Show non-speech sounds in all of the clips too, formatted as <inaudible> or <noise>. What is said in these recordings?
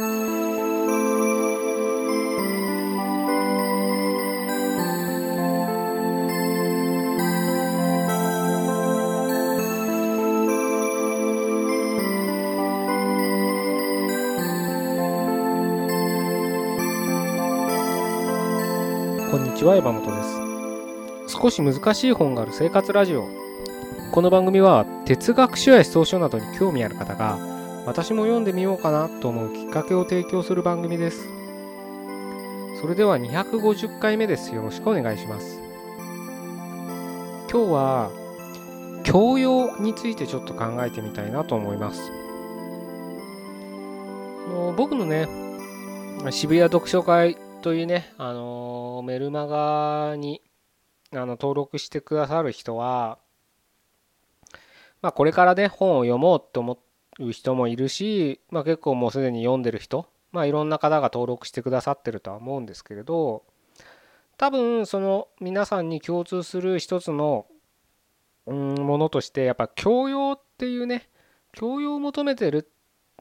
こんにちは山本です。少し難しい本がある生活ラジオ。この番組は哲学書や思想書などに興味ある方が私も読んでみようかなと思うきっかけを提供する番組です。それでは250回目です。よろしくお願いします。今日は教養についてちょっと考えてみたいなと思います。僕のね渋谷読書会というね、あのメルマガにあの登録してくださる人は、まあ、これからね、本を読もうと思ってう人もいるし、まあ、結構もうすでに読んでる人、まあ、いろんな方が登録してくださってるとは思うんですけれど、多分その皆さんに共通する一つのものとしてやっぱ教養っていうね教養を求めてる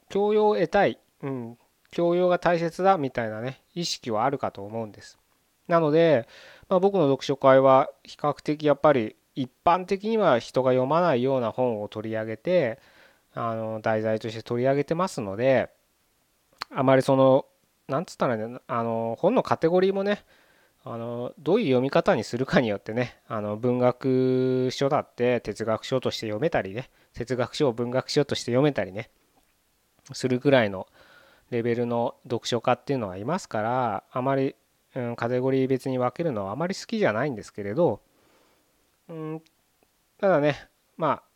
教養を得たい、うん、教養が大切だみたいなね意識はあるかと思うんです。なので、まあ、僕の読書会は比較的やっぱり一般的には人が読まないような本を取り上げてあの題材として取り上げてますのであまりそのなんつったらねあの本のカテゴリーもねあのどういう読み方にするかによってねあの文学書だって哲学書として読めたりね哲学書を文学書として読めたりねするぐらいのレベルの読書家っていうのはいますからあまり、うん、カテゴリー別に分けるのはあまり好きじゃないんですけれど、うん、ただねまあ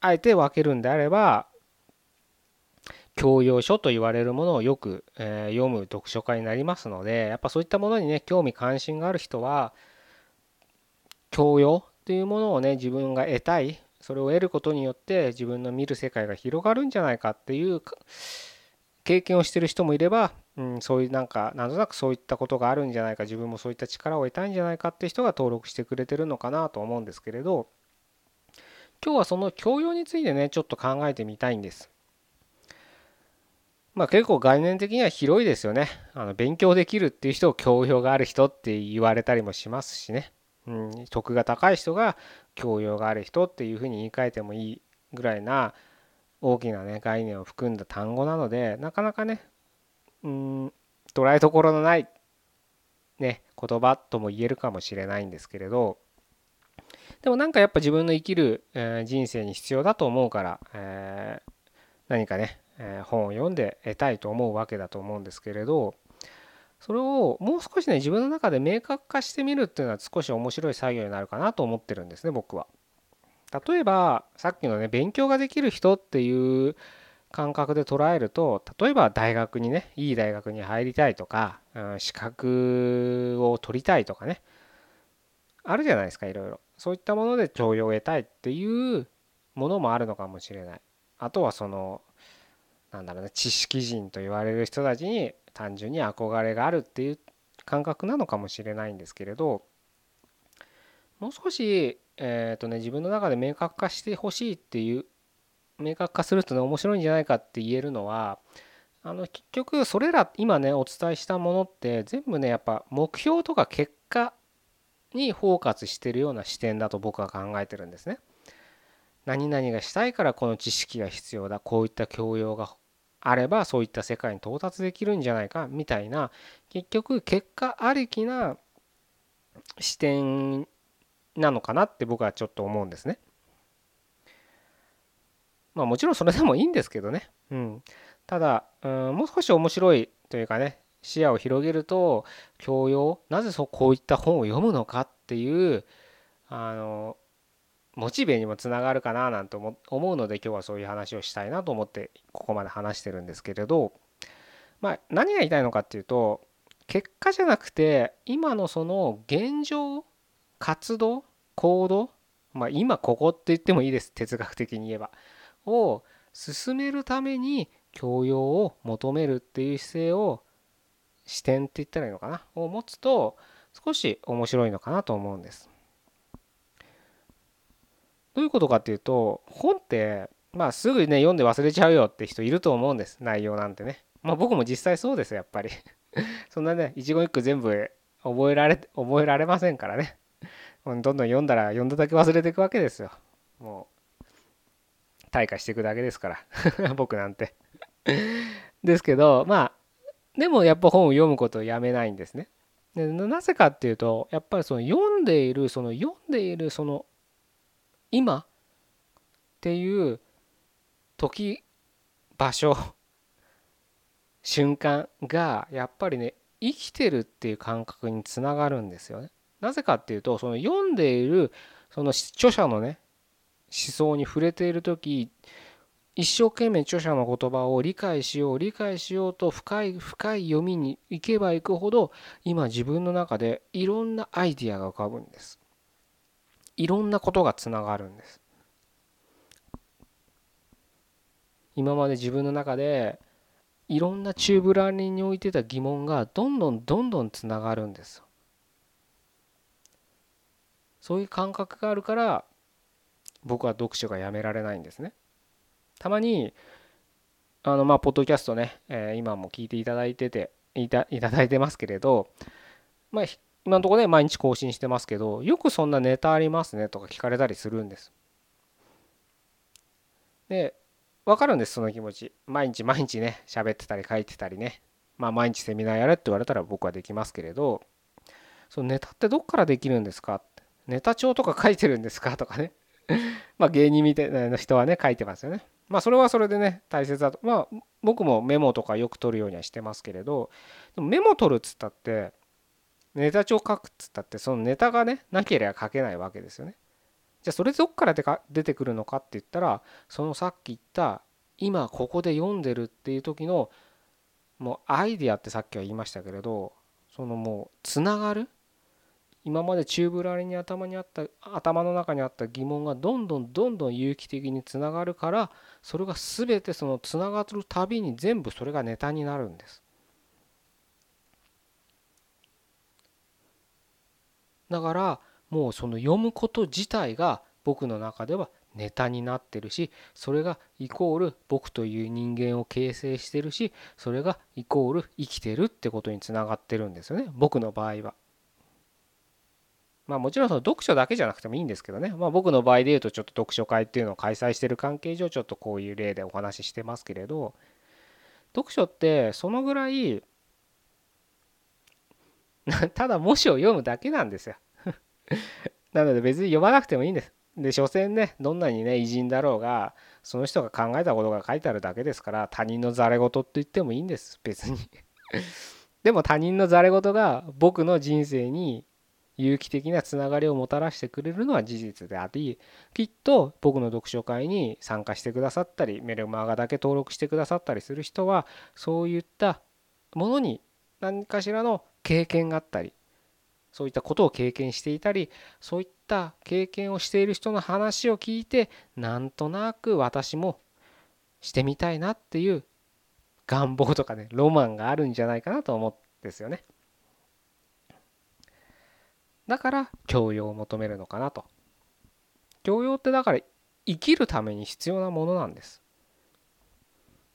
あえて分けるんであれば教養書と言われるものをよく、え、読む読書家になりますのでやっぱそういったものにね興味関心がある人は教養っていうものをね自分が得たいそれを得ることによって自分の見る世界が広がるんじゃないかっていう経験をしてる人もいれば、うん、そういうなんかなんとなくそういったことがあるんじゃないか自分もそういった力を得たいんじゃないかって人が登録してくれてるのかなと思うんですけれど。今日はその教養についてねちょっと考えてみたいんです。まあ結構概念的には広いですよね。あの勉強できるっていう人を教養がある人って言われたりもしますしね。うん、徳が高い人が教養がある人っていうふうに言い換えてもいいぐらいな大きなね概念を含んだ単語なのでなかなかねうん捉えどころのないね言葉とも言えるかもしれないんですけれどでもなんかやっぱ自分の生きる、え人生に必要だと思うから、えー、何かね、え本を読んで得たいと思うわけだと思うんですけれどそれをもう少しね自分の中で明確化してみるっていうのは少し面白い作業になるかなと思ってるんですね僕は。例えばさっきのね勉強ができる人っていう感覚で捉えると例えば大学にねいい大学に入りたいとか、うん、資格を取りたいとかねあるじゃないですかいろいろそういったもので教養を得たいっていうものもあるのかもしれない。あとはそのなんだろうね知識人と言われる人たちに単純に憧れがあるっていう感覚なのかもしれないんですけれどもう少しえーとね、自分の中で明確化してほしいっていう明確化するとね面白いんじゃないかって言えるのはあの結局それら今ねお伝えしたものって全部ねやっぱ目標とか結果にフォーカスしてるような視点だと僕は考えてるんですね。何々がしたいからこの知識が必要だこういった教養があればそういった世界に到達できるんじゃないかみたいな結局結果ありきな視点なのかなって僕はちょっと思うんですね。まあもちろんそれでもいいんですけどね。うん。ただ、うん、もう少し面白いというかね、視野を広げると、教養、なぜそうこういった本を読むのかっていう、あの、モチベにもつながるかななんて思うので今日はそういう話をしたいなと思ってここまで話してるんですけれど、まあ何が言いたいのかっていうと、結果じゃなくて今のその現状活動行動まあ今ここって言ってもいいです哲学的に言えばを進めるために教養を求めるっていう姿勢を視点って言ったらいいのかな？を持つと少し面白いのかなと思うんです。どういうことかっていうと本ってまあすぐね読んで忘れちゃうよって人いると思うんです。内容なんてね。まあ僕も実際そうですやっぱり。<laughs> そんなね一言一句全部覚えられ覚えられませんからね。どんどん読んだら読んだだけ忘れていくわけですよ。もう退化していくだけですから。<laughs> 僕なんて。ですけどまあでもやっぱ本を読むことをやめないんですねでなぜかっていうとやっぱりその読んでいるその読んでいるその今っていう時場所瞬間がやっぱりね生きてるっていう感覚につながるんですよね。なぜかっていうとその読んでいるその著者のね思想に触れている時一生懸命著者の言葉を理解しよう理解しようと深い深い読みに行けば行くほど今自分の中でいろんなアイディアが浮かぶんです。いろんなことがつながるんです。今まで自分の中でいろんな宙ぶらりんに置いてた疑問がどんどんどんどんつながるんですそういう感覚があるから僕は読書がやめられないんですねたまにあのまあポッドキャストね、えー、今も聞いていただいてていたいただいてますけれどまあ今のところね毎日更新してますけどよくそんなネタありますねとか聞かれたりするんです。で分かるんですその気持ち。毎日毎日ね喋ってたり書いてたりね。まあ毎日セミナーやれって言われたら僕はできますけれどそのネタってどっからできるんですかネタ帳とか書いてるんですかとかね。<laughs> まあ芸人みたいな人はね書いてますよね。まあそれはそれでね大切だと。まあ僕もメモとかよく取るようにはしてますけれどでもメモ取るっつったってネタ帳書くっつったってそのネタがねなければ書けないわけですよね。じゃあそれどっから出てくるのかって言ったらそのさっき言った今ここで読んでるっていう時のもうアイディアってさっきは言いましたけれどそのもうつながる今まで宙ぶらりに頭にあった頭の中にあった疑問がどんどんどんどん有機的につながるからそれが全てそのつながるたびに全部それがネタになるんです。だからもうその読むこと自体が僕の中ではネタになってるしそれがイコール僕という人間を形成してるしそれがイコール生きてるってことにつながってるんですよね僕の場合は。まあもちろんその読書だけじゃなくてもいいんですけどね、まあ、僕の場合で言うとちょっと読書会っていうのを開催してる関係上ちょっとこういう例でお話ししてますけれど読書ってそのぐらい <laughs> ただ文字を読むだけなんですよ。<laughs> なので別に読まなくてもいいんです。で、所詮ね、どんなにね、偉人だろうが、その人が考えたことが書いてあるだけですから、他人のざれ言って言ってもいいんです、別に。<laughs> でも他人のざれ言が僕の人生に有機的なつながりをもたらしてくれるのは事実でありきっと僕の読書会に参加してくださったりメルマガだけ登録してくださったりする人はそういったものに何かしらの経験があったりそういったことを経験していたりそういった経験をしている人の話を聞いてなんとなく私もしてみたいなっていう願望とかねロマンがあるんじゃないかなと思うんですよね。だから教養を求めるのかなと。教養ってだから生きるために必要なものなんです。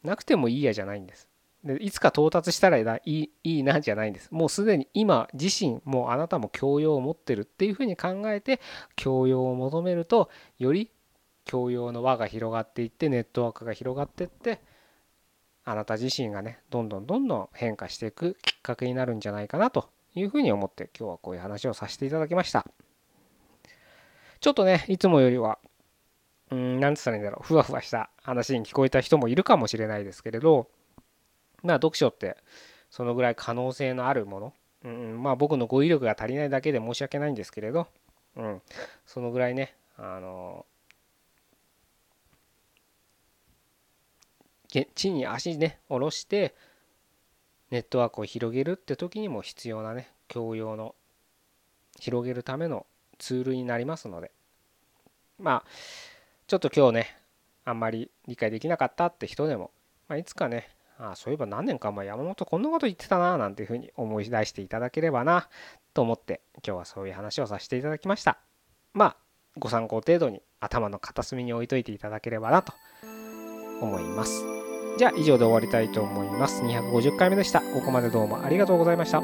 なくてもいいやじゃないんです。でいつか到達したらいいいいなじゃないんです。もうすでに今自身もうあなたも教養を持ってるっていうふうに考えて教養を求めるとより教養の輪が広がっていってネットワークが広がっていってあなた自身がねどんどんどんどん変化していくきっかけになるんじゃないかなというふうに思って今日はこういう話をさせていただきました。ちょっとねいつもよりはうん何つったらいいんだろうふわふわした話に聞こえた人もいるかもしれないですけれどまあ読書ってそのぐらい可能性のあるもの、うん、まあ僕の語彙力が足りないだけで申し訳ないんですけれど、うん、そのぐらいねあの地に足ね下ろしてネットワークを広げるって時にも必要なね教養の広げるためのツールになりますので。まあちょっと今日ねあんまり理解できなかったって人でも、まあ、いつかねああそういえば何年か前山本こんなこと言ってたななんていうふうに思い出していただければなと思って今日はそういう話をさせていただきました。まあご参考程度に頭の片隅に置いといていただければなと思います。じゃあ以上で終わりたいと思います。250回目でした。ここまでどうもありがとうございました。